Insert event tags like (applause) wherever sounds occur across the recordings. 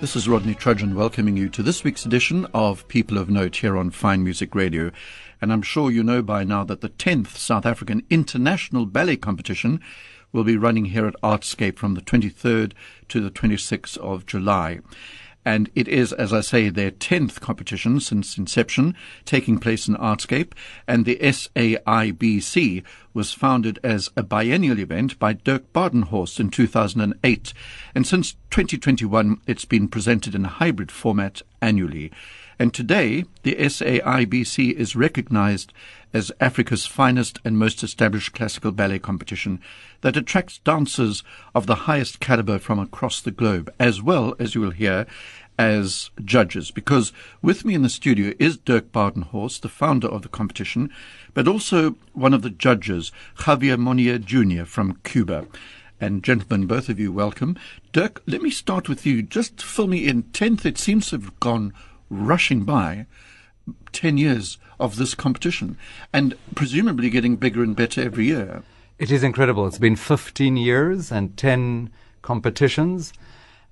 This is Rodney Trudgeon welcoming you to this week's edition of People of Note here on Fine Music Radio. And I'm sure you know by now that the 10th South African International Ballet Competition will be running here at Artscape from the 23rd to the 26th of July. And it is, as I say, their 10th competition since inception, taking place in Artscape. And the SAIBC was founded as a biennial event by Dirk Badenhorst in 2008. And since 2021, it's been presented in a hybrid format annually. And today, the SAIBC is recognized as Africa's finest and most established classical ballet competition that attracts dancers of the highest caliber from across the globe, as well as you will hear as judges. Because with me in the studio is Dirk Badenhorst, the founder of the competition, but also one of the judges, Javier Monier Jr. from Cuba. And gentlemen, both of you, welcome. Dirk, let me start with you. Just fill me in. Tenth, it seems to have gone rushing by 10 years of this competition and presumably getting bigger and better every year. It is incredible. It's been 15 years and 10 competitions.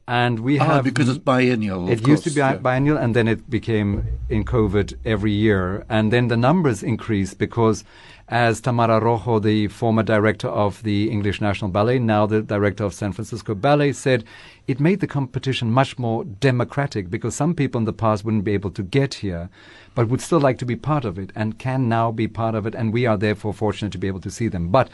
And we ah, have. because it's biennial. It course, used to be yeah. biennial and then it became in COVID every year. And then the numbers increased because as Tamara Rojo, the former director of the English National Ballet, now the director of San Francisco Ballet, said it made the competition much more democratic because some people in the past wouldn't be able to get here, but would still like to be part of it and can now be part of it. And we are therefore fortunate to be able to see them. But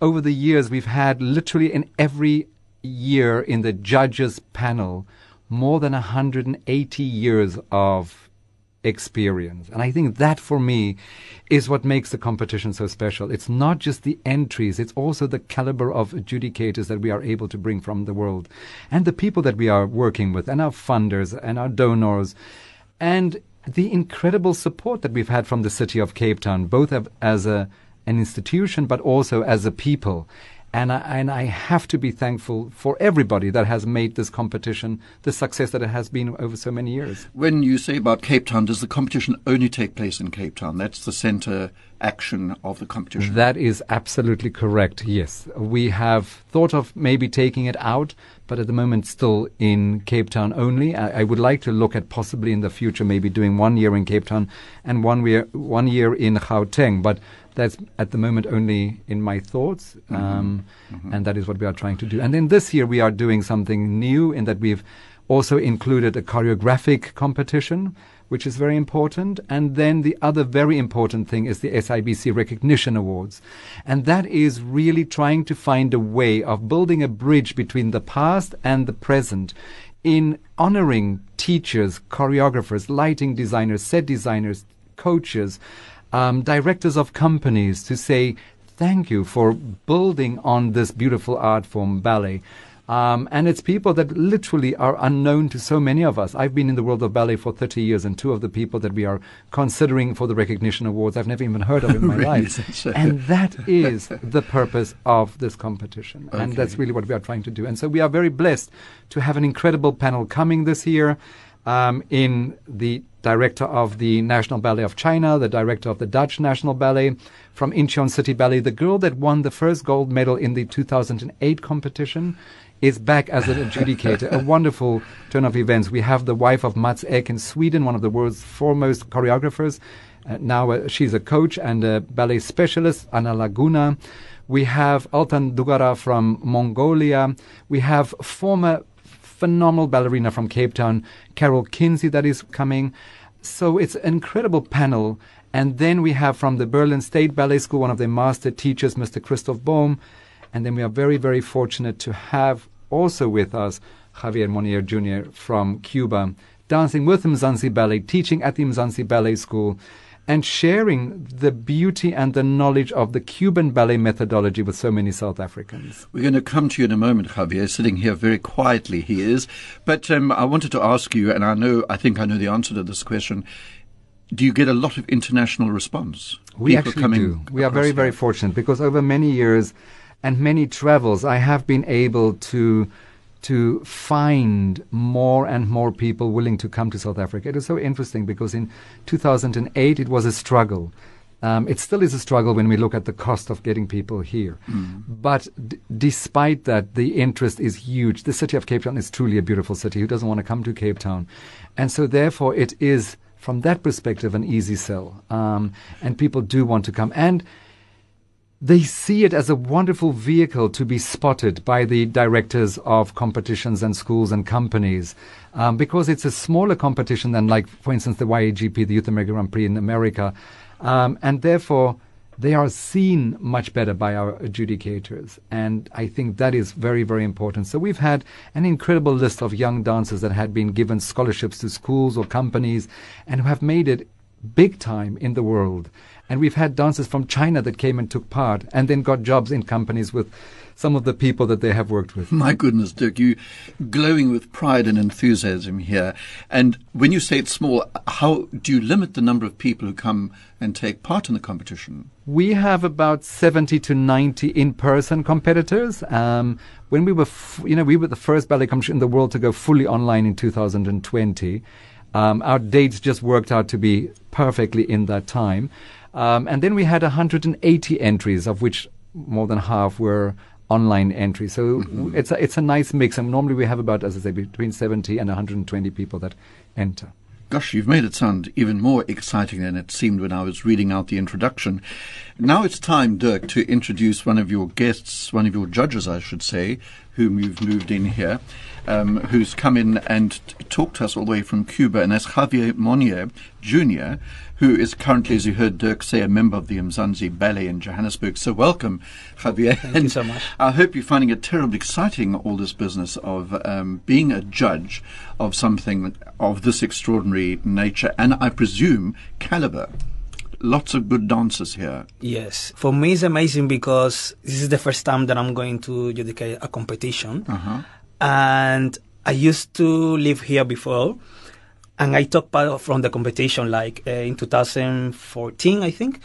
over the years, we've had literally in every year in the judges panel more than 180 years of experience. And I think that for me is what makes the competition so special. It's not just the entries, it's also the caliber of adjudicators that we are able to bring from the world and the people that we are working with and our funders and our donors and the incredible support that we've had from the city of Cape Town, both as a, an institution but also as a people. And I, and I have to be thankful for everybody that has made this competition the success that it has been over so many years. When you say about Cape Town, does the competition only take place in Cape Town? That's the center action of the competition. That is absolutely correct, yes. We have thought of maybe taking it out, but at the moment still in Cape Town only. I, I would like to look at possibly in the future maybe doing one year in Cape Town and one year, one year in Gauteng. But that's at the moment only in my thoughts, um, mm-hmm. and that is what we are trying to do. And then this year we are doing something new in that we've also included a choreographic competition, which is very important. And then the other very important thing is the SIBC Recognition Awards. And that is really trying to find a way of building a bridge between the past and the present in honoring teachers, choreographers, lighting designers, set designers, coaches, um, directors of companies to say thank you for building on this beautiful art form, ballet. Um, and it's people that literally are unknown to so many of us. I've been in the world of ballet for 30 years, and two of the people that we are considering for the recognition awards I've never even heard of in my (laughs) really? life. and that is the purpose of this competition. Okay. And that's really what we are trying to do. And so we are very blessed to have an incredible panel coming this year um, in the director of the National Ballet of China, the director of the Dutch National Ballet, from Incheon City Ballet, the girl that won the first gold medal in the 2008 competition is back as an adjudicator. a wonderful turn of events. We have the wife of Mats Ek in Sweden, one of the world's foremost choreographers. Uh, now uh, she's a coach and a ballet specialist, Ana Laguna. We have Altan Dugaraa from Mongolia. We have former phenomenal ballerina from Cape Town, Carol Kinsey, that is coming. So it's an incredible panel. And then we have from the Berlin State Ballet School, one of their master teachers, Mr. Christoph Bohm. And then we are very, very fortunate to have also with us Javier Monier Jr. from Cuba, dancing with the Mzansi Ballet, teaching at the Mzansi Ballet School, and sharing the beauty and the knowledge of the Cuban ballet methodology with so many South Africans. We're going to come to you in a moment, Javier, sitting here very quietly, he is. But um, I wanted to ask you, and I know, I think I know the answer to this question. Do you get a lot of international response? We People actually coming do. We are very, very fortunate because over many years, and many travels, I have been able to to find more and more people willing to come to South Africa. It is so interesting because in 2008 it was a struggle. Um, it still is a struggle when we look at the cost of getting people here. Mm. But d- despite that, the interest is huge. The city of Cape Town is truly a beautiful city. Who doesn't want to come to Cape Town? And so, therefore, it is, from that perspective, an easy sell. Um, and people do want to come. And they see it as a wonderful vehicle to be spotted by the directors of competitions and schools and companies um, because it's a smaller competition than, like, for instance, the YAGP, the Youth American Grand Prix in America. Um, and therefore, they are seen much better by our adjudicators. And I think that is very, very important. So we've had an incredible list of young dancers that had been given scholarships to schools or companies and who have made it big time in the world. And we've had dancers from China that came and took part and then got jobs in companies with some of the people that they have worked with. My goodness, Dirk, you glowing with pride and enthusiasm here. And when you say it's small, how do you limit the number of people who come and take part in the competition? We have about 70 to 90 in-person competitors. Um, when we were, f- you know, we were the first ballet competition in the world to go fully online in 2020. Um, our dates just worked out to be perfectly in that time. Um, and then we had 180 entries, of which more than half were online entries. So mm-hmm. it's a, it's a nice mix. And normally we have about, as I say, between 70 and 120 people that enter. Gosh, you've made it sound even more exciting than it seemed when I was reading out the introduction. Now it's time, Dirk, to introduce one of your guests, one of your judges, I should say, whom you've moved in here, um, who's come in and t- talked to us all the way from Cuba, and that's Javier Monier Jr., who is currently, as you heard Dirk say, a member of the Mzansi Ballet in Johannesburg. So welcome, Javier. Thank and you so much. I hope you're finding it terribly exciting, all this business of um, being a judge of something of this extraordinary nature, and I presume caliber lots of good dancers here. Yes, for me it's amazing because this is the first time that I'm going to dedicate a competition, uh-huh. And I used to live here before, and I took part from the competition like uh, in 2014, I think.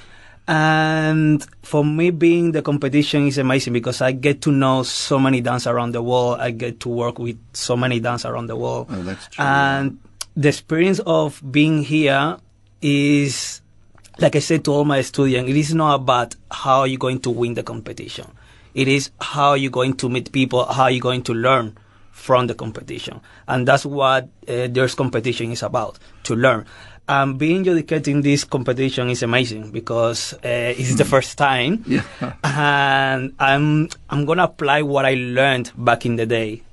And for me, being the competition is amazing because I get to know so many dancers around the world. I get to work with so many dancers around the world. Oh, that's true. And the experience of being here is, like I said to all my students, it is not about how you're going to win the competition. It is how you're going to meet people, how you're going to learn from the competition. And that's what uh, there's competition is about, to learn. Um, being dedicated in this competition is amazing because uh, it's the first time, (laughs) yeah. and I'm I'm gonna apply what I learned back in the day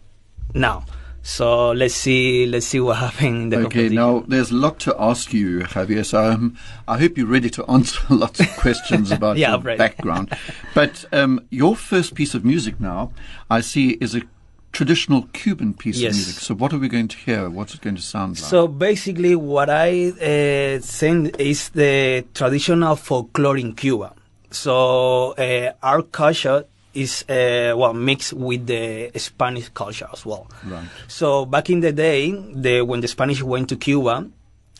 now. So let's see let's see what (laughs) happens in the okay, now there's a lot to ask you, Javier. So um, I hope you're ready to (laughs) answer lots of questions about yeah, your background. But um, your first piece of music now, I see, is a traditional Cuban piece yes. of music. So what are we going to hear? What's it going to sound like? So basically, what I uh, send is the traditional folklore in Cuba. So uh, our culture is uh, well mixed with the Spanish culture as well. Right. So back in the day, the, when the Spanish went to Cuba,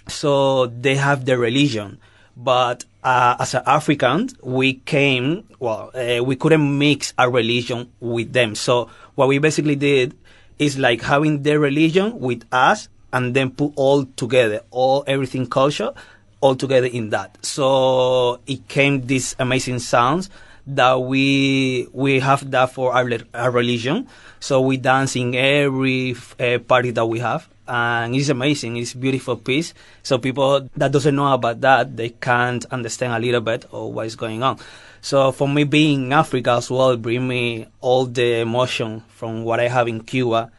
so they have the religion, but uh, as a Africans, we came well, uh, we couldn't mix our religion with them. So what we basically did is like having their religion with us and then put all together, all everything culture, all together in that. So it came these amazing sounds that we we have that for our, our religion. So we dance in every uh, party that we have, and it's amazing. It's beautiful piece. So people that doesn't know about that, they can't understand a little bit of what is going on. So for me, being in Africa as well, bring me all the emotion from what I have in Cuba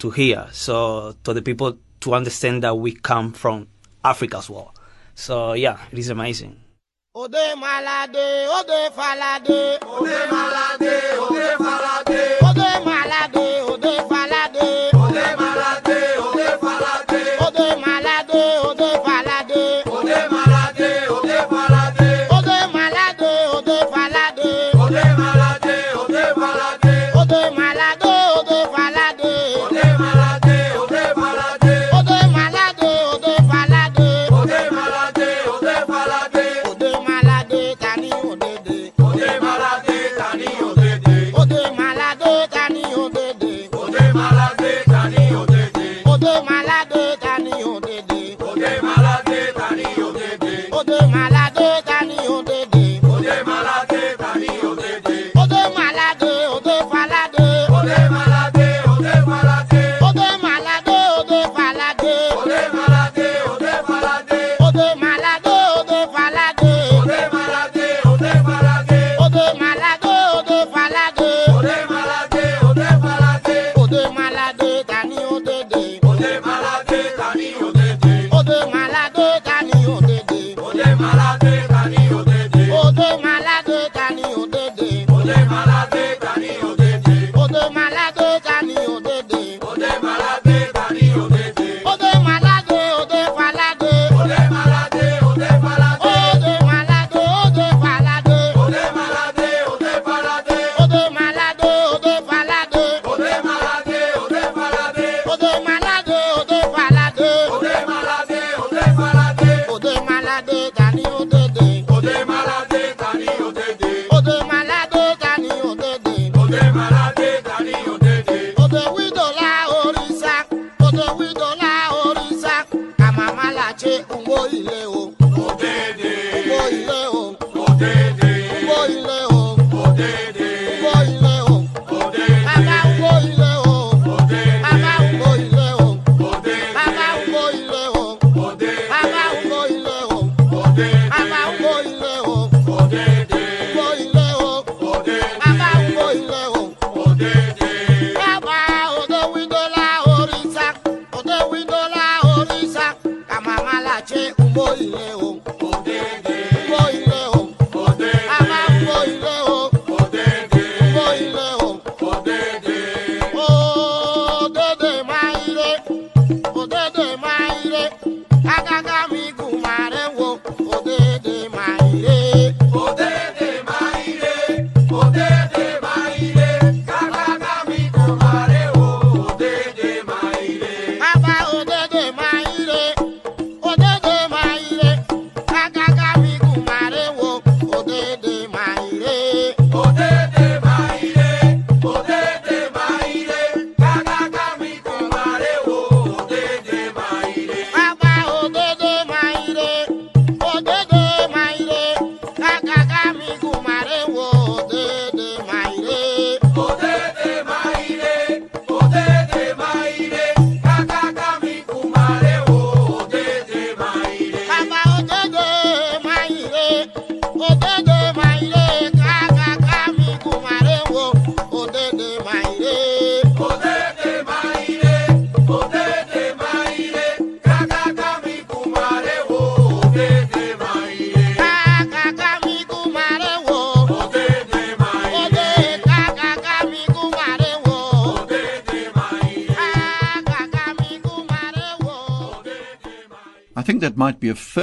to here. So to the people to understand that we come from Africa as well. So yeah, it is amazing. Ode malade, ode falade, ode malade, ode falade.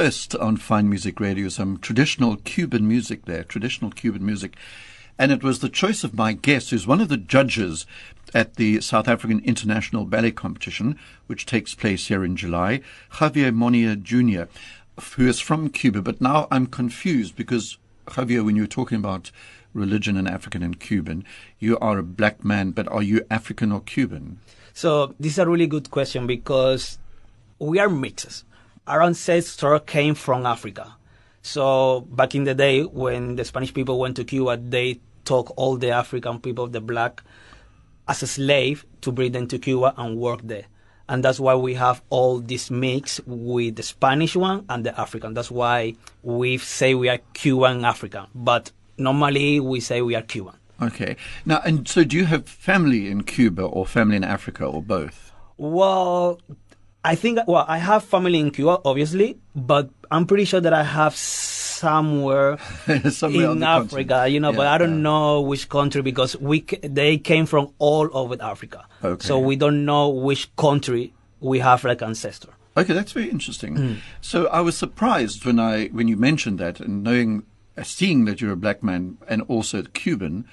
First on Fine Music Radio, some traditional Cuban music there, traditional Cuban music. And it was the choice of my guest, who's one of the judges at the South African International Ballet Competition, which takes place here in July, Javier Monier Jr., who is from Cuba. But now I'm confused because, Javier, when you were talking about religion and African and Cuban, you are a black man, but are you African or Cuban? So this is a really good question because we are mixes. Our ancestor came from Africa. So back in the day when the Spanish people went to Cuba, they took all the African people, the black, as a slave to bring them to Cuba and work there. And that's why we have all this mix with the Spanish one and the African. That's why we say we are Cuban African. But normally we say we are Cuban. Okay. Now, and so do you have family in Cuba or family in Africa or both? Well, I think well, I have family in Cuba, obviously, but I'm pretty sure that I have somewhere (laughs) Somewhere in Africa, continent. you know, but I don't yeah. know which country because we they came from all over Africa, Okay. so we don't know which country we have like ancestor. Okay, that's very interesting. Hmm. So I was surprised when I when you mentioned that and knowing, seeing that you're a black man and also Cuban.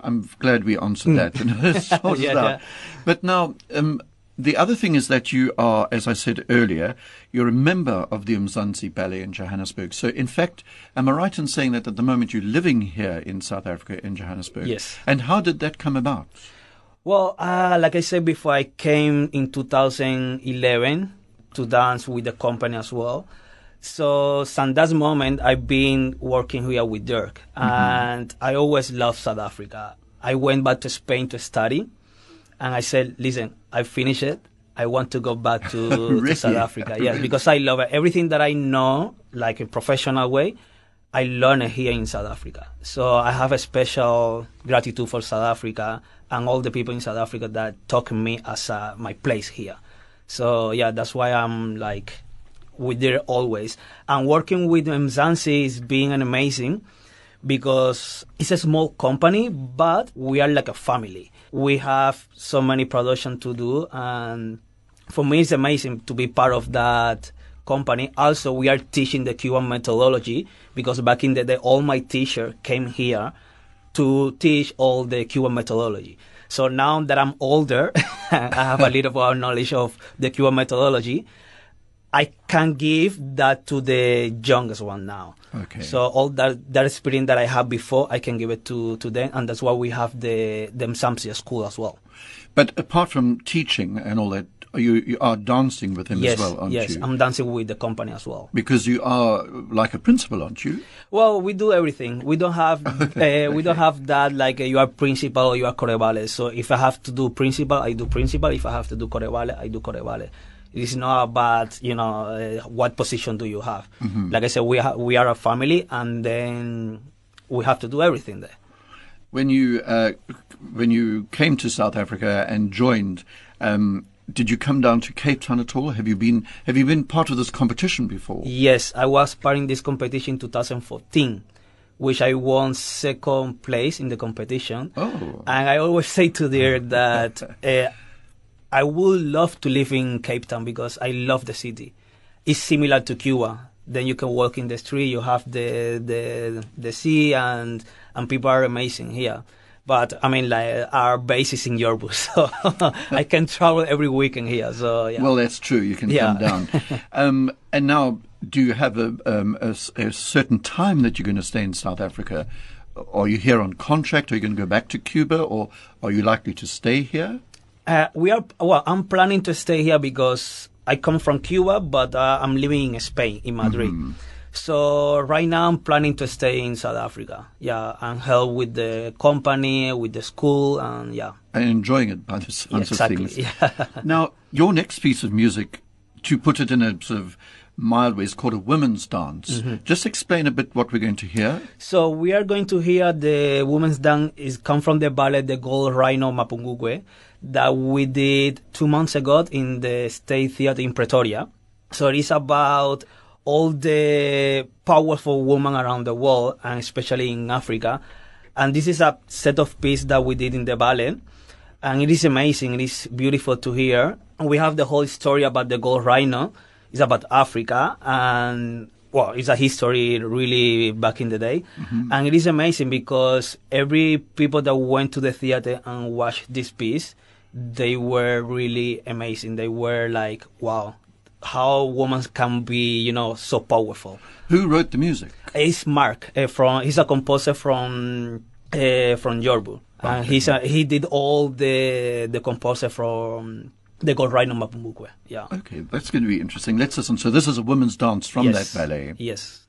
I'm glad we answered that (laughs) and sorted. (laughs) Yeah, out. yeah. But now, um, the other thing is that you are, as I said earlier, you're a member of the Umzansi Ballet in Johannesburg. So, in fact, am I right in saying that at the moment you're living here in South Africa in Johannesburg? Yes. And how did that come about? Well, uh, like I said before, I came in 2011 to dance with the company as well. So since that moment, I've been working here with Dirk, and I always loved South Africa. I went back to Spain to study, and I said, "Listen, I finished it. I want to go back to, (laughs) Really? to South Africa. Yes, because I love it. Everything that I know, like a professional way, I learned it here in South Africa. So I have a special gratitude for South Africa and all the people in South Africa that took me as uh, my place here. So yeah, that's why I'm like with there always. And working with Mzansi is being an amazing because it's a small company, but we are like a family. We have so many production to do, and for me, it's amazing to be part of that company. Also, we are teaching the Cuban methodology because back in the day, all my teacher came here to teach all the Cuban methodology. So now that I'm older, (laughs) I have a little more knowledge of the Cuban methodology. I can give that to the youngest one now. Okay. So all that that experience that I had before, I can give it to, to them, and that's why we have the the Msamsia school as well. But apart from teaching and all that, you, you are dancing with him yes, as well, aren't yes, you? I'm dancing with the company as well. because you are like a principal, aren't you? Well, we do everything. We don't have (laughs) uh, we don't have that like uh, you are principal or you are corps de ballet. So if I have to do principal, I do principal. If I have to do corps de ballet, I do corps de ballet. It's not about you know uh, what position do you have. Like I said, we ha- we are a family, and then we have to do everything there. When you uh, when you came to South Africa and joined, um, did you come down to Cape Town at all? Have you been Have you been part of this competition before? Yes, I was part in this competition in 2014, which I won second place in the competition. Oh. And I always say to there that (laughs) uh, I would love to live in Cape Town because I love the city. It's similar to Cuba. Then you can walk in the street. You have the the the sea, and and people are amazing here. But I mean, like our base is in Joburg, (laughs) so I can travel every weekend here. So yeah. Well, that's true. You can Yeah. come down. (laughs) um, and now, do you have a, um, a a certain time that you're going to stay in South Africa? Are you here on contract? Are you going to go back to Cuba, or are you likely to stay here? Uh, we are well. I'm planning to stay here because I come from Cuba, but uh, I'm living in Spain, in Madrid. So right now I'm planning to stay in South Africa. Yeah, and help with the company, with the school, and yeah, And enjoying it by the sounds exactly. of things. (laughs) Yeah. Now, your next piece of music, to put it in a sort of mild way, is called a women's dance. Mm-hmm. Just explain a bit what we're going to hear. So we are going to hear the women's dance is come from the ballet The Gold Rhino Mapungubwe that we did two months ago in the State Theatre in Pretoria. So it is about all the powerful women around the world and especially in Africa. And this is a set of pieces that we did in the ballet. And it is amazing. It is beautiful to hear. We have the whole story about the gold rhino. It's about Africa and well, it's a history really back in the day. Mm-hmm. And it is amazing because every people that went to the theater and watched this piece, they were really amazing. They were like, wow, how women can be, you know, so powerful. Who wrote the music? It's Mark uh, from. He's a composer from uh, from Joburg, and he's a, he did all the the composer from the Gold Rhino Mapungubwe. Yeah. Okay, that's going to be interesting. Let's listen. So this is a women's dance from Yes. that ballet. Yes.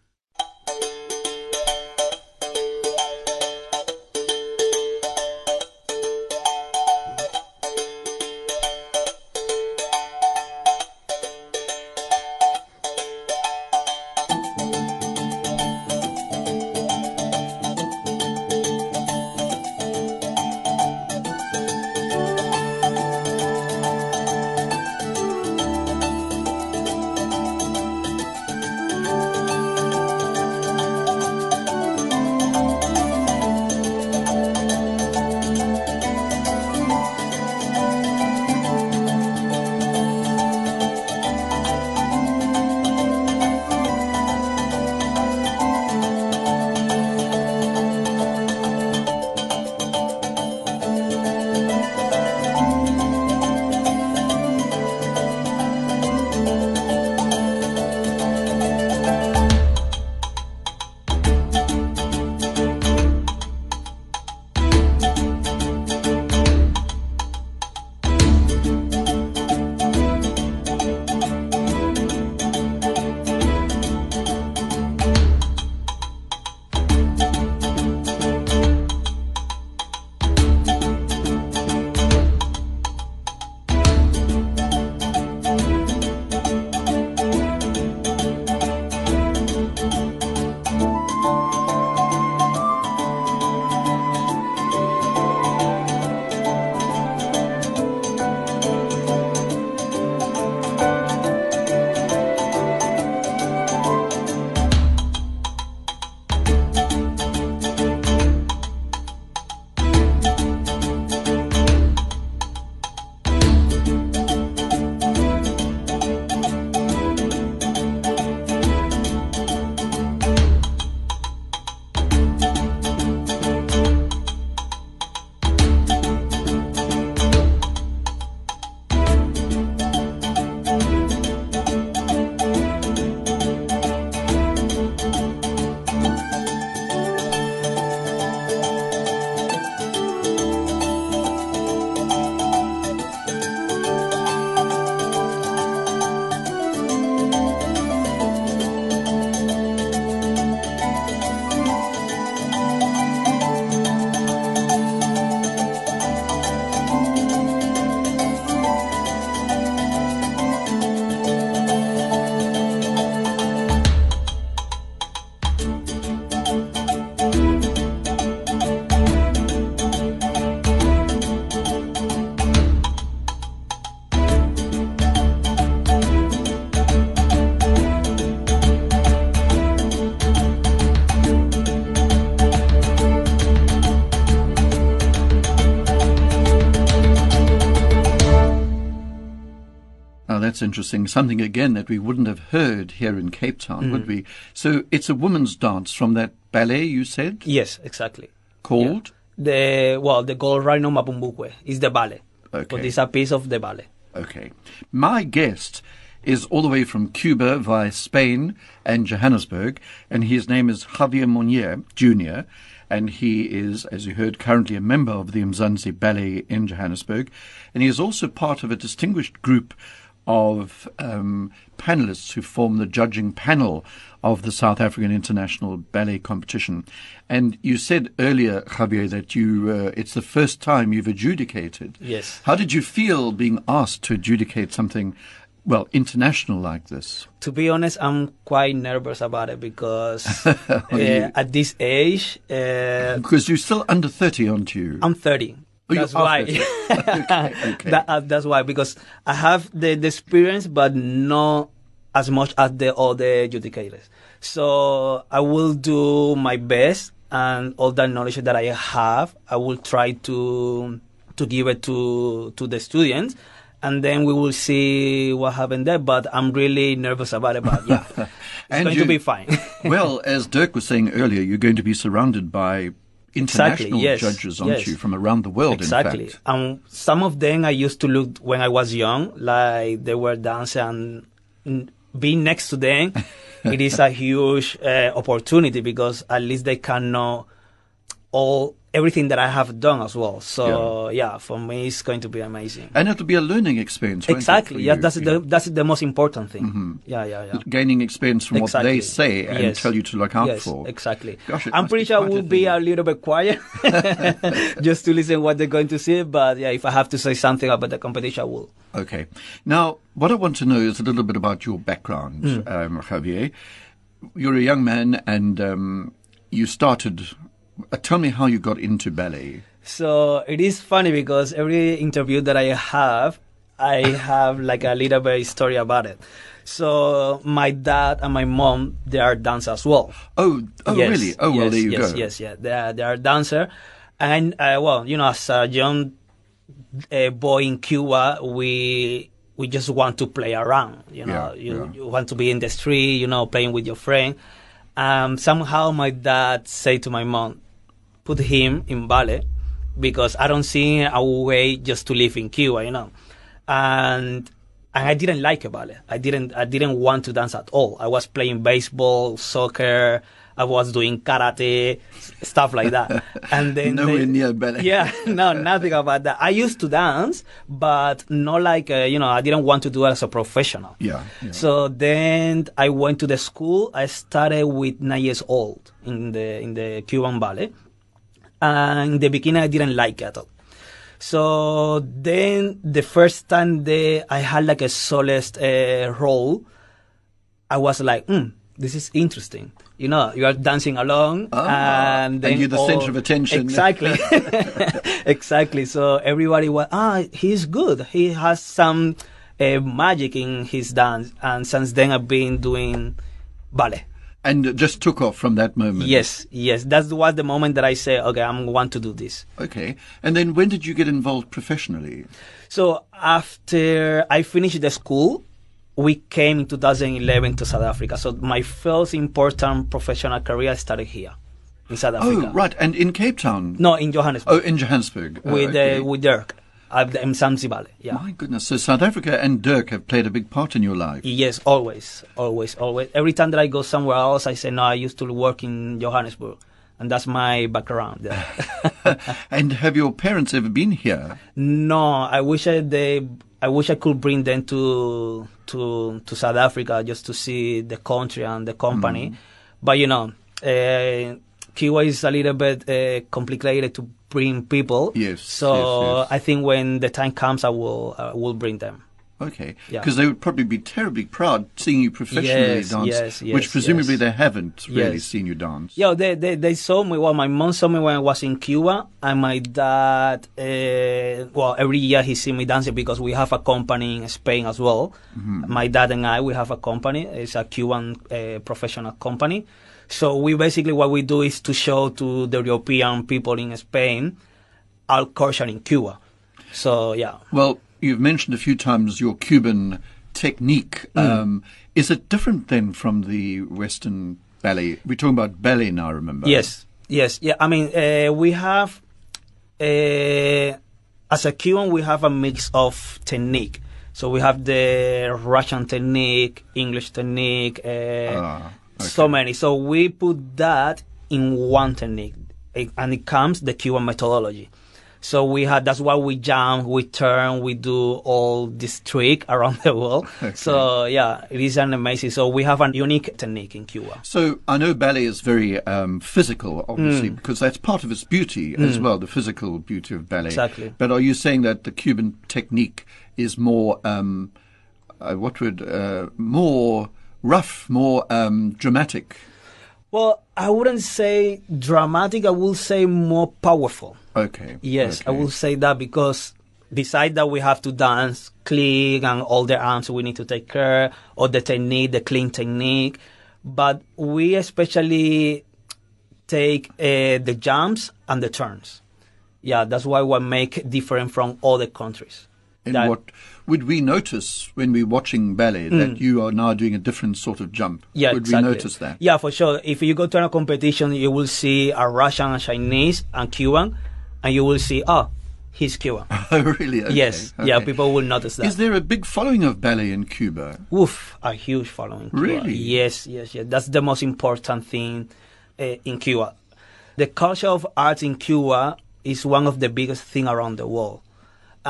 That's interesting. Something again that we wouldn't have heard here in Cape Town, would Mm. we? So it's a woman's dance from that ballet you said Yes, exactly. called. The well, the gold rhino Mapungubwe is the ballet. Okay. But it's a piece of the ballet. Okay. My guest is all the way from Cuba via Spain and Johannesburg, and his name is Javier Monier Jr., and he is, as you heard, currently a member of the Mzansi Ballet in Johannesburg, and he is also part of a distinguished group of um, panelists who form the judging panel of the South African International Ballet Competition. And you said earlier, Javier, that you uh, it's the first time you've adjudicated. Yes. How did you feel being asked to adjudicate something, well, international like this? To be honest, I'm quite nervous about it because (laughs) uh, at this age, uh, Because you're still under 30, aren't you? I'm 30. Oh, That's why. (laughs) Okay, okay. That, uh, that's why because I have the, the experience, but not as much as the other adjudicators. So I will do my best, and all that knowledge that I have, I will try to to give it to to the students, and then we will see what happened there. But I'm really nervous about it. But yeah, (laughs) it's And going you- to be fine. (laughs) well, as Dirk was saying earlier, you're going to be surrounded by international yes, judges, aren't yes. you, from around the world, exactly. in fact. And some of them I used to look when I was young, like they were dancing and being next to them, (laughs) it is a huge uh, opportunity because at least they can know all everything that I have done as well. So yeah, for me it's going to be amazing. And it'll be a learning experience, Exactly. Yeah, you? that's Yeah. Mm-hmm. the that's the most important thing. Yeah, yeah, yeah. Gaining experience from what they Exactly. say and Yes. tell you to look out yes, for. Exactly. Gosh, I'm pretty sure I will be a little bit quiet (laughs) (laughs) just to listen what they're going to say. But yeah, if I have to say something about the competition, I will. Okay. Now, what I want to know is a little bit about your background, Hmm. um, Javier. You're a young man and um, you started. Uh, tell me how you got into ballet. So it is funny because every interview that I have, I have like a little bit story about it. So my dad and my mom, they are dancers as well. Oh, oh, Yes, really? Oh, well, yes, there you yes, go. Yes, yeah, they are, they are dancer, and uh, well, you know, as a young uh, boy in Cuba, we we just want to play around. You know, Yeah, you, yeah. you want to be in the street, you know, playing with your friend. Um, somehow my dad said to my mom, put him in ballet because I don't see a way just to live in Cuba, you know, and. And I didn't like ballet. I didn't. I didn't want to dance at all. I was playing baseball, soccer. I was doing karate, stuff like that. (laughs) And then Nowhere they- near ballet. (laughs) Yeah, no, nothing about that. I used to dance, but not like uh, you know. I didn't want to do it as a professional. Yeah, yeah. So then I went to the school. I started with nine years old in the in the Cuban ballet, and in the beginning I didn't like it at all. So then the first time that I had like a soloist uh, role, I was like, hmm, this is interesting. You know, you are dancing along, Ah, and and you're the all- center of attention. Exactly, (laughs) exactly. So everybody was, ah, he's good. He has some uh, magic in his dance, and since then I've been doing ballet. And just took off from that moment. Yes, yes. That was the moment that I say, okay, I'm want to do this. Okay. And then when did you get involved professionally? So after I finished the school, we came in 2011 to South Africa. So my first important professional career started here in South Africa. Oh, right. And in Cape Town? No, in Johannesburg Oh, in Johannesburg. Oh, with okay. uh, with Dirk Mzansi Ballet. Yeah. My goodness. So South Africa and Dirk have played a big part in your life. Yes, always, always, always. Every time that I go somewhere else, I say, no, I used to work in Johannesburg. And that's my background. (laughs) and have your parents ever been here? No, I wish I they I wish I could bring them to to to South Africa just to see the country and the company. But you know, uh, Cuba is a little bit uh, complicated to bring people. Yes, So yes, yes. I think when the time comes, I will I will bring them. Okay. Yeah. Because they would probably be terribly proud seeing you professionally Yes, dance, yes, yes, which presumably they haven't really seen you dance. Yeah, they, they they saw me. Well, my mom saw me when I was in Cuba, and my dad. Uh, well, every year he see me dancing because we have a company in Spain as well. My dad and I we have a company. It's a Cuban uh, professional company. So we basically what we do is to show to the European people in Spain our culture in Cuba. So yeah, Well, you've mentioned a few times your Cuban technique, Hmm. um, is it different then from the Western ballet? We're talking about ballet now, remember? Yes, yes, yeah. I mean, uh, we have uh, as a Cuban, we have a mix of technique. So we have the Russian technique, English technique, uh, Ah, so many. So we put that in one technique, It- and it comes the Cuban methodology. So we had that's why we jump, we turn, we do all this trick (laughs) around the world. Okay. So yeah, it is an amazing. So we have a unique technique in Cuba. So I know ballet is very um, physical, obviously, because that's part of its beauty as well, the physical beauty of ballet. Exactly. But are you saying that the Cuban technique is more, um, uh, what would, uh, more rough, more um, dramatic? Well, I wouldn't say dramatic. I will say more powerful. Okay. Yes, I will say that because besides that we have to dance, click, and all the arms we need to take care of the technique, the clean technique. But we especially take uh, the jumps and the turns. Yeah, that's why we make different from other countries. In That- what would we notice when we're watching ballet that you are now doing a different sort of jump? Yeah, would exactly. we notice that? Yeah, for sure. If you go to a competition, you will see a Russian, a Chinese, and Cuban, and you will see, oh, he's Cuban. (laughs) Oh, really? Okay, yes, yeah, people will notice that. Is there a big following of ballet in Cuba? Oof, a huge following. Really? Yes, yes, yes. That's the most important thing uh, in Cuba. The culture of art in Cuba is one of the biggest thing around the world.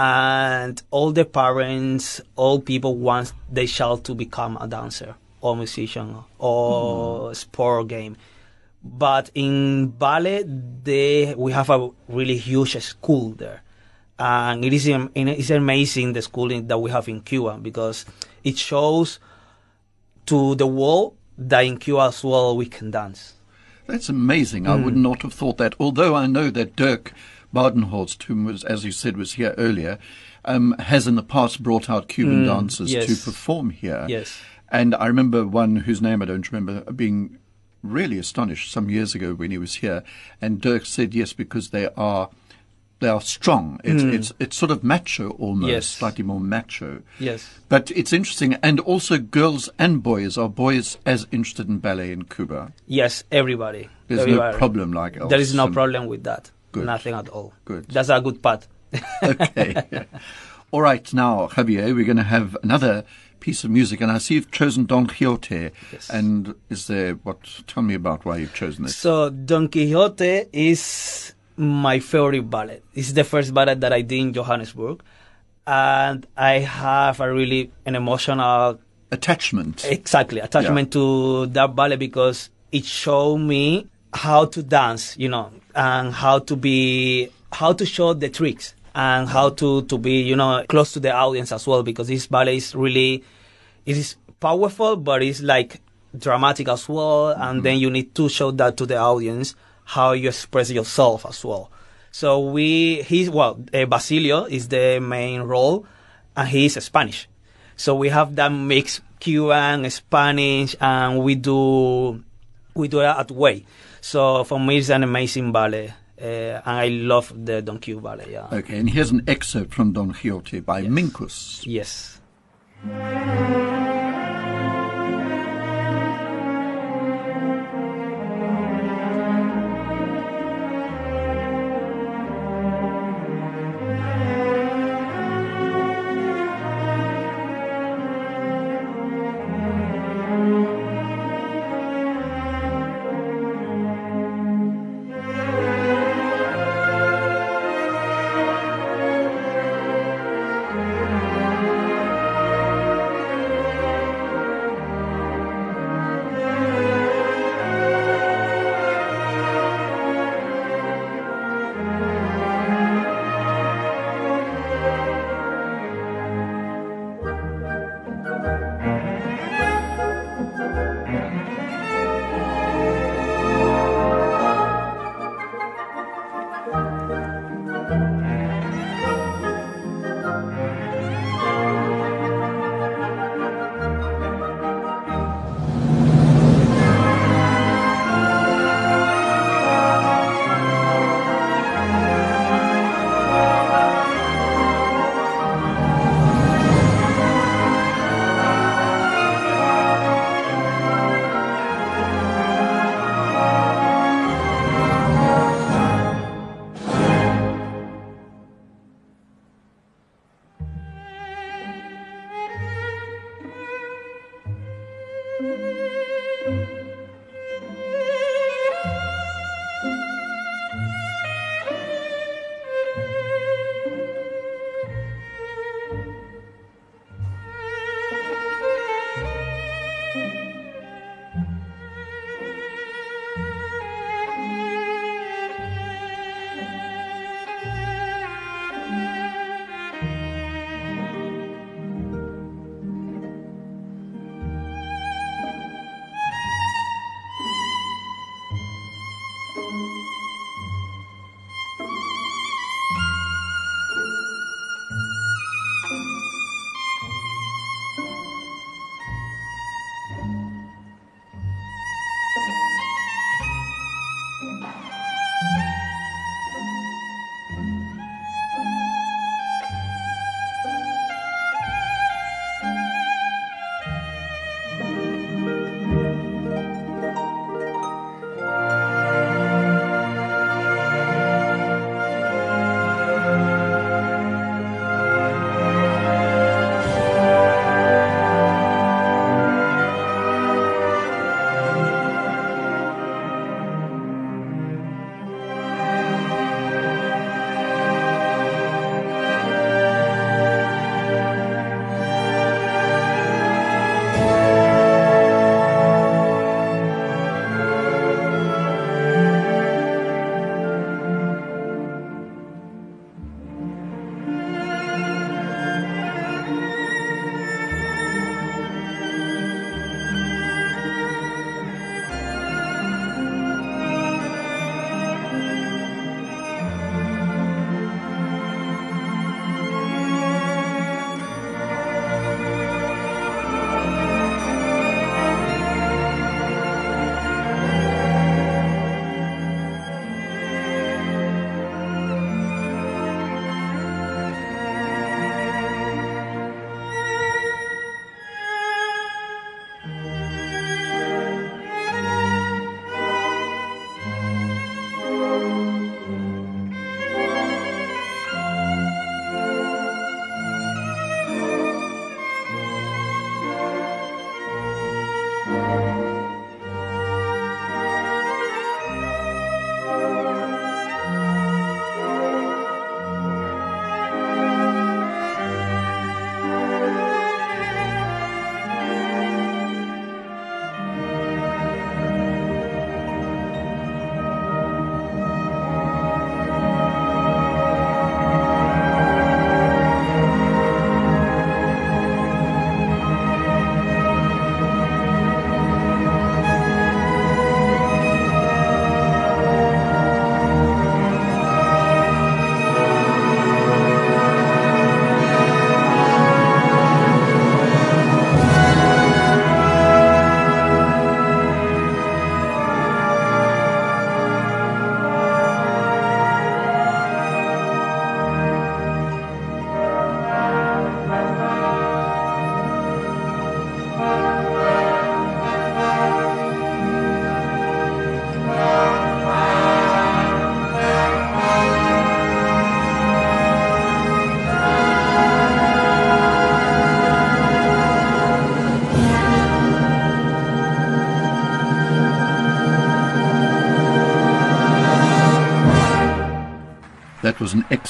And all the parents, all people want their child to become a dancer or musician or sport game. But in ballet, they, we have a really huge school there and it is it's amazing the schooling that we have in Cuba because it shows to the world that in Cuba as well we can dance. That's amazing. I Hmm. would not have thought that. Although I know that Dirk Badenhorst, who was, as you said, was here earlier, um, has in the past brought out Cuban dancers Hmm. yes. to perform here. Yes. And I remember one whose name I don't remember being really astonished some years ago when he was here. And Dirk said yes because they are they are strong. It's it's it's sort of macho almost. Yes. slightly more macho. Yes. But it's interesting, and also girls and boys are boys as interested in ballet in Cuba. Yes, everybody. There's everybody. no problem like There is no problem with that. Good. Nothing at all. Good. That's a good part. (laughs) okay. (laughs) All right, now, Javier, we're going to have another piece of music, and I see you've chosen Don Quixote. Yes. And is there what? Tell me about why you've chosen this. So Don Quixote is my favorite ballet. It's the first ballet that I did in Johannesburg, and I have a really an emotional Attachment. exactly attachment to that ballet because it showed me how to dance you know and how to be how to show the tricks and how to to be you know close to the audience as well because this ballet is really it is powerful but it's like dramatic as well. And then you need to show that to the audience how you express yourself as well. So we he's well uh, basilio is the main role and he is spanish. So we have that mix Cuban, Spanish, and we do we do it at way. So for me, it's an amazing ballet, uh, and I love the Don Quixote ballet. Yeah. Okay, and here's an excerpt from Don Quixote by Minkus. Yes.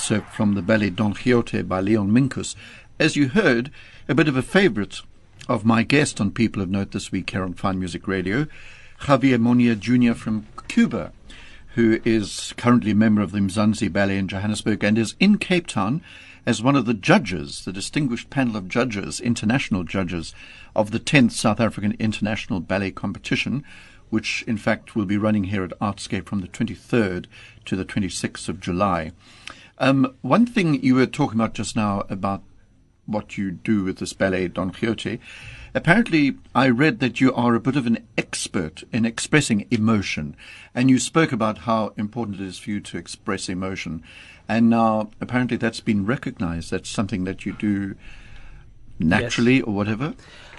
Excerpt from the ballet Don Quixote by Leon Minkus. As you heard, a bit of a favorite of my guest on People of Note this week here on Fine Music Radio, Javier Monier Jr. from Cuba, who is currently a member of the Mzansi Ballet in Johannesburg and is in Cape Town as one of the judges, the distinguished panel of judges, international judges, of the 10th South African International Ballet Competition, which in fact will be running here at Artscape from the 23rd to the 26th of July. Um, one thing you were talking about just now about what you do with this ballet Don Quixote. Apparently, I read that you are a bit of an expert in expressing emotion, and you spoke about how important it is for you to express emotion. And now, apparently, that's been recognized. That's something that you do naturally or whatever.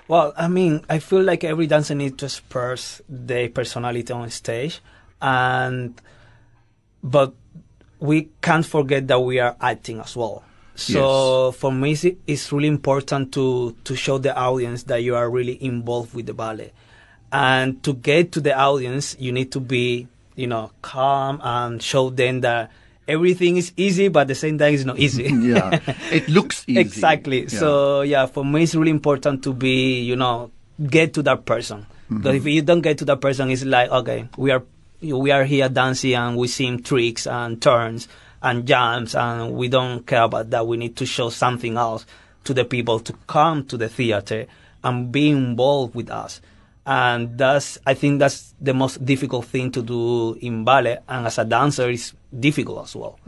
Well, I mean, I feel like every dancer needs to express their personality on stage, and but we can't forget that we are acting as well. So for me, it's, really important to to show the audience that you are really involved with the ballet, and to get to the audience, you need to be, you know, calm and show them that everything is easy, but at the same time, it's not easy. (laughs) yeah, it looks (laughs) easy. Exactly. Yeah. So yeah, for me, it's really important to be, you know, get to that person. Because mm-hmm. if you don't get to that person, it's like okay, we are we are here dancing and we see tricks and turns and jumps, and we don't care about that. We need to show something else to the people to come to the theater and be involved with us. And that's, I think that's the most difficult thing to do in ballet. And as a dancer, it's difficult as well.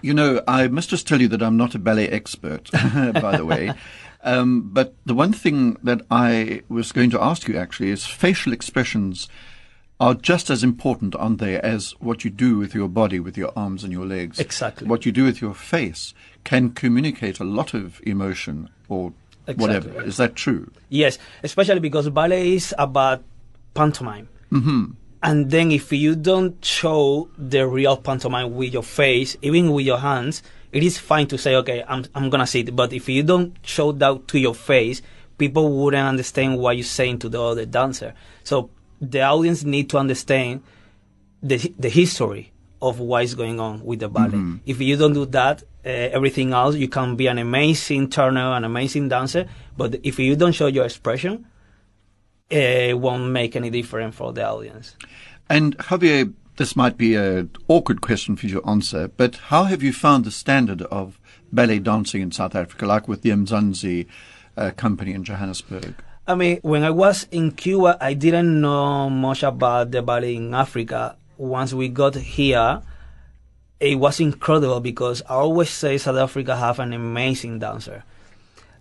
You know, I must just tell you that I'm not a ballet expert, (laughs) by the way. (laughs) Um, but the one thing that I was going to ask you actually is facial expressions are just as important, aren't they, as what you do with your body, with your arms and your legs. Exactly. What you do with your face can communicate a lot of emotion or whatever. Is that true? Yes, especially because ballet is about pantomime. Mm-hmm. And then if you don't show the real pantomime with your face, even with your hands, it is fine to say, okay, I'm, I'm gonna sit. But if you don't show that to your face, people wouldn't understand what you're saying to the other dancer. So the audience need to understand the, the history of what is going on with the ballet. If you don't do that, uh, everything else, you can be an amazing turner, an amazing dancer, but if you don't show your expression, uh, it won't make any difference for the audience. And Javier, this might be an awkward question for you to answer, but how have you found the standard of ballet dancing in South Africa, like with the Mzansi uh, company in Johannesburg? I mean, when I was in Cuba, I didn't know much about the ballet in Africa. Once we got here, it was incredible because I always say South Africa have an amazing dancer.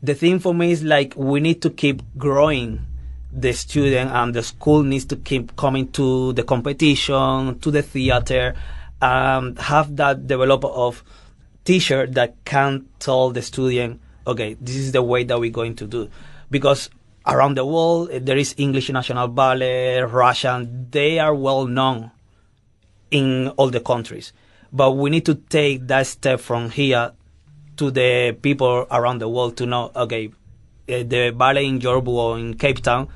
The thing for me is like we need to keep growing the student and the school needs to keep coming to the competition, to the theater, and have that develop of teacher that can tell the student, okay, this is the way that we're going to do. Because around the world, eh, there is English National Ballet, Russian, they are well known in all the countries. But we need to take that step from here to the people around the world to know, okay, eh, the ballet in Joburg or in Cape Town,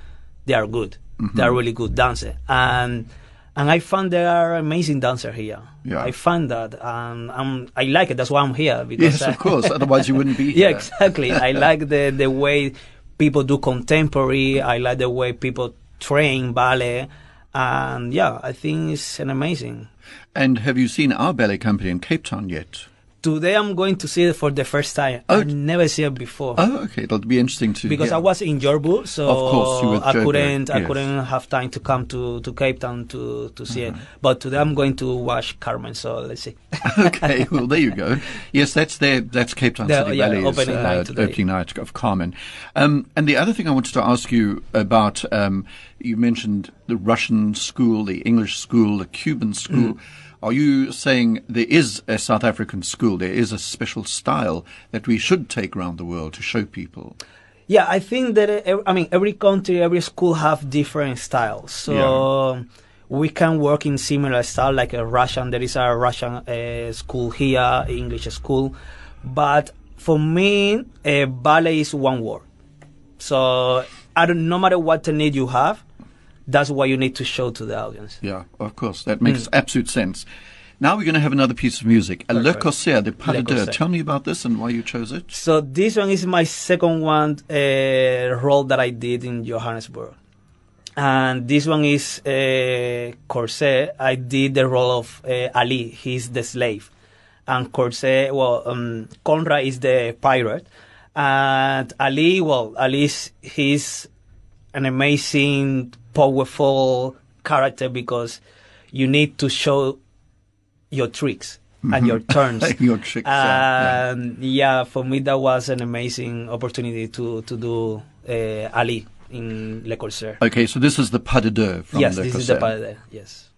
they are good. They are really good dancers. And and I found they are amazing dancers here. Yeah. I find that, and um, I like it. That's why I'm here. Because Yes, of course. Otherwise, you wouldn't be (laughs) here. yeah, exactly. I like the the way people do contemporary. I like the way people train ballet, and yeah, I think it's an amazing. And have you seen our ballet company in Cape Town yet? Today I'm going to see it for the first time. Oh. I've never seen it before. Oh, okay. It'll be interesting to because hear. I was in Joburg, so Of course, you I Joburg, couldn't I couldn't have time to come to, to Cape Town to, to see Uh-huh. it. But today I'm going to watch Carmen, so let's see. (laughs) okay, well there you go. Yes, that's their that's Cape Town The- City yeah, Ballet's opening uh, night today. opening night of Carmen. Um, and the other thing I wanted to ask you about, um, you mentioned the Russian school, the English school, the Cuban school. Mm. Are you saying there is a South African school? There is a special style that we should take around the world to show people. Yeah, I think that uh, I mean every country, every school have different styles. So we can work in similar style, like a Russian. There is a Russian uh, school here, English school, but for me, uh, ballet is one word. So I don't, no matter what technique you have, that's what you need to show to the audience. Yeah, of course. That makes absolute sense. Now we're going to have another piece of music. Le. Corsaire de Pas de Deux. Tell me about this and why you chose it. So this one is my second one uh, role that I did in Johannesburg, and this one is uh, Corsair. I did the role of uh, Ali. He's the slave, and Corsair. Well, um, Conrad is the pirate, and Ali. Well, Ali is he's an amazing, powerful character because you need to show your tricks and your (laughs) turns. Your tricks, yeah, And yeah, for me that was an amazing opportunity to to do uh, Ali in Le Corsaire. Okay, so this is the Pas de Deux from yes, Le this is the Corsaire. part there. Yes.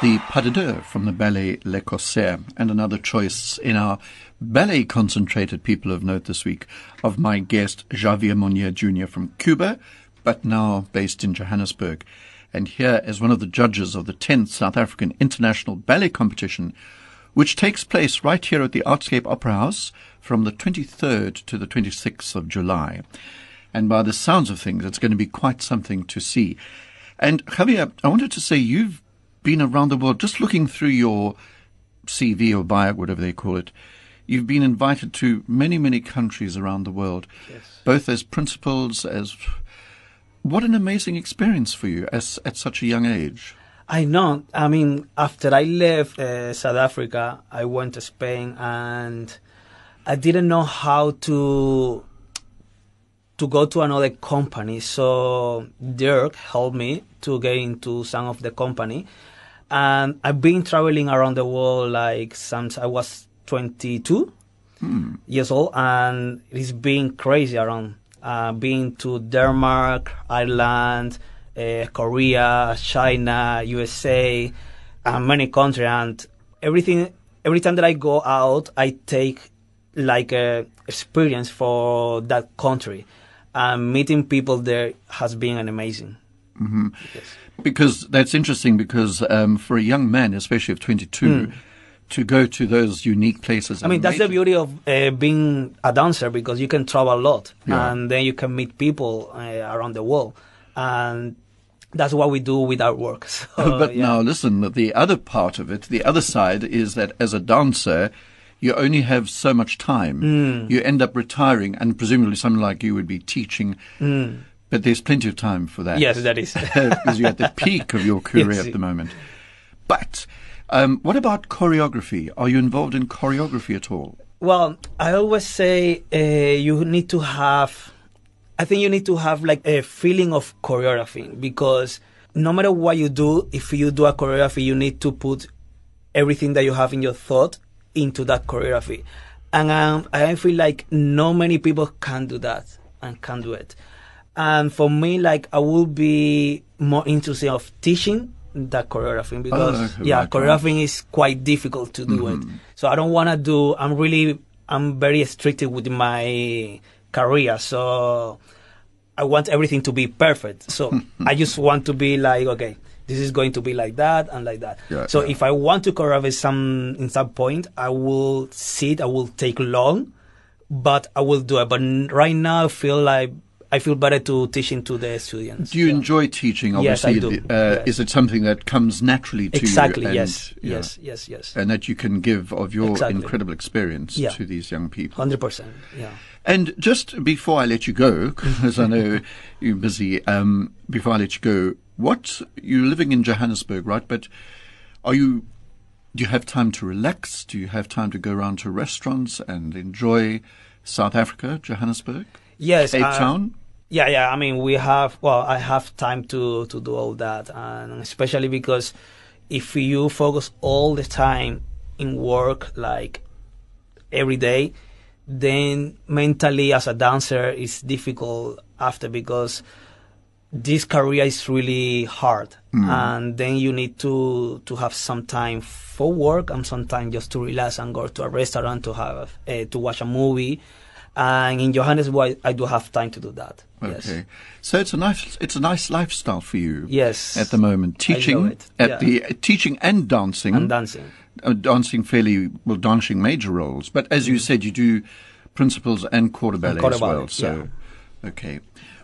The pas de deux from the ballet Le Corsaire, and another choice in our ballet concentrated people of note this week of my guest Javier Monier Jr. from Cuba, but now based in Johannesburg. And here as one of the judges of the 10th South African International Ballet Competition, which takes place right here at the Artscape Opera House from the 23rd to the 26th of July. And by the sounds of things, it's going to be quite something to see. And Javier, I wanted to say you've been around the world just looking through your CV or bio, whatever they call it. You've been invited to many, many countries around the world, yes. both as principals, as what an amazing experience for you as at such a young age. I know. I mean, after I left uh, South Africa, I went to Spain, and I didn't know how to to go to another company. So Dirk helped me to get into some of the company, and I've been traveling around the world like since I was 22 years old, and it's been crazy around. Uh, been to Denmark, Ireland, uh, Korea, China, USA, and many countries. And everything, every time that I go out, I take like a experience for that country. And meeting people there has been an amazing. Because that's interesting because um, for a young man, especially of 22, to go to those unique places. I mean, that's the beauty of uh, being a dancer because you can travel a lot Yeah. and then you can meet people uh, around the world. And that's what we do with our work. (laughs) So, (laughs) but yeah. now listen, the other part of it, the other side is that as a dancer, you only have so much time. Hmm. You end up retiring, and presumably someone like you would be teaching. But there's plenty of time for that. Yes, that is. (laughs) because you're at the (laughs) peak of your career Yes. at the moment. But um, what about choreography? Are you involved in choreography at all? Well, I always say uh, you need to have. I think you need to have like a feeling of choreography because no matter what you do, if you do a choreography, you need to put everything that you have in your thought into that choreography. And um, I feel like no many people can do that and can do it. And for me, like I will be more interested of teaching that choreographing ah, because okay, yeah, choreographing is quite difficult to do it. Mm-hmm. So I don't want to do. I'm really I'm very strict with my career, so I want everything to be perfect. So (laughs) I just want to be like, okay, this is going to be like that and like that. Yeah, so yeah. if I want to choreograph some in some point, I will sit. I will take long, but I will do it. But right now, I feel like I feel better to teaching to the students. Do you Yeah. enjoy teaching? Obviously, Yes, I do. Uh, Yes. Is it something that comes naturally to exactly? you? and- yes, yeah, yes, yes, yes. And that you can give of your Exactly. incredible experience Yeah. to these young people. Hundred percent. Yeah. And just before I let you go, (laughs) because I know you're busy, um, before I let you go, what you're living in Johannesburg, right? But are you? Do you have time to relax? Do you have time to go around to restaurants and enjoy South Africa, Johannesburg, Yes. Cape uh, Town? Yeah, yeah. I mean, we have. Well, I have time to to do all that, and especially because if you focus all the time in work, like every day, then mentally as a dancer it's difficult after because this career is really hard and then you need to to have some time for work and some time just to relax and go to a restaurant to have uh, to watch a movie and in Johannesburg I do have time to do that yes Okay, so it's a nice it's a nice lifestyle for you. Yes. at the moment, teaching at yeah. the uh, teaching and dancing. and dancing uh, dancing fairly well, dancing major roles. But as you said, you do principals and corps de ballet corps de as well. ballet, So, okay.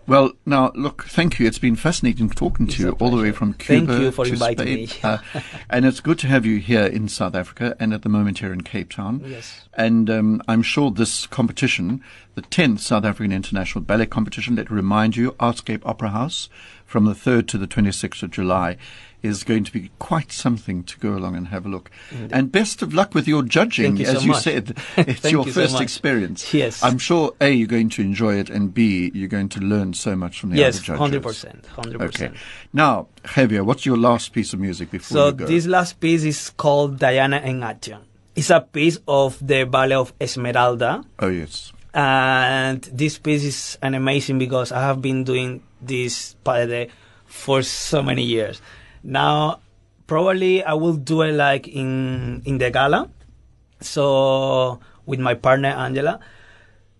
Well, now look, thank you. It's been fascinating talking to you all the way from Thank Cuba you for to inviting Spain. me. Uh, (laughs) and it's good to have you here in South Africa and at the moment here in Cape Town. Yes. And um, I'm sure this competition, the 10th South African International Ballet Competition, let me remind you, Artscape Opera House, from the 3rd to the 26th of July, is going to be quite something to go along and have a look. And best of luck with your judging. You As so you much. said, (laughs) it's your you first much. experience. Yes. I'm sure, A, you're going to enjoy it, and B, you're going to learn so much from the yes other judges. Yes, hundred percent 100%. Okay. Now, Javier, what's your last piece of music before So you go? So this last piece is called Diana en Acteon. It's a piece of the ballet of Esmeralda, oh, yes. and this piece is an amazing because I have been doing this ballet for so many years. Now, probably I will do it like in in the gala. So with my partner Angela.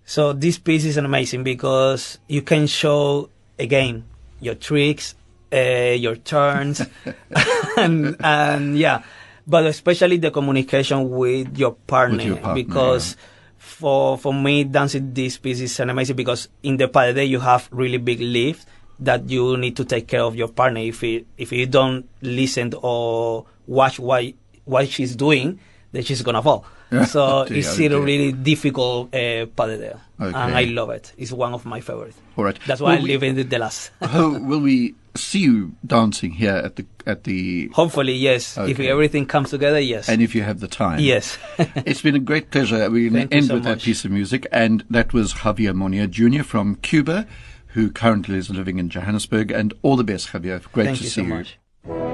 So this piece is amazing because you can show again your tricks, uh, your turns, (laughs) (laughs) and and yeah, but especially the communication with your partner, your partner, because. yeah. For for me, dancing this piece is amazing because in the deux you have really big lift that you need to take care of your partner. If it, if you don't listen or watch what what she's doing, then she's gonna fall. (laughs) So it's still a really difficult uh, deux. Okay. and I love it. It's one of my favorites. All right. That's why Will I we- live in the, last. (laughs) Oh, will we see you dancing here at the at the Hopefully, yes. If everything comes together, yes. and if you have the time? yes. (laughs) It's been a great pleasure. We're going to end so with that piece of music, and that was Javier Monier Jr. from Cuba, who currently is living in Johannesburg. And all the best, Javier. Great Thank to you see so you.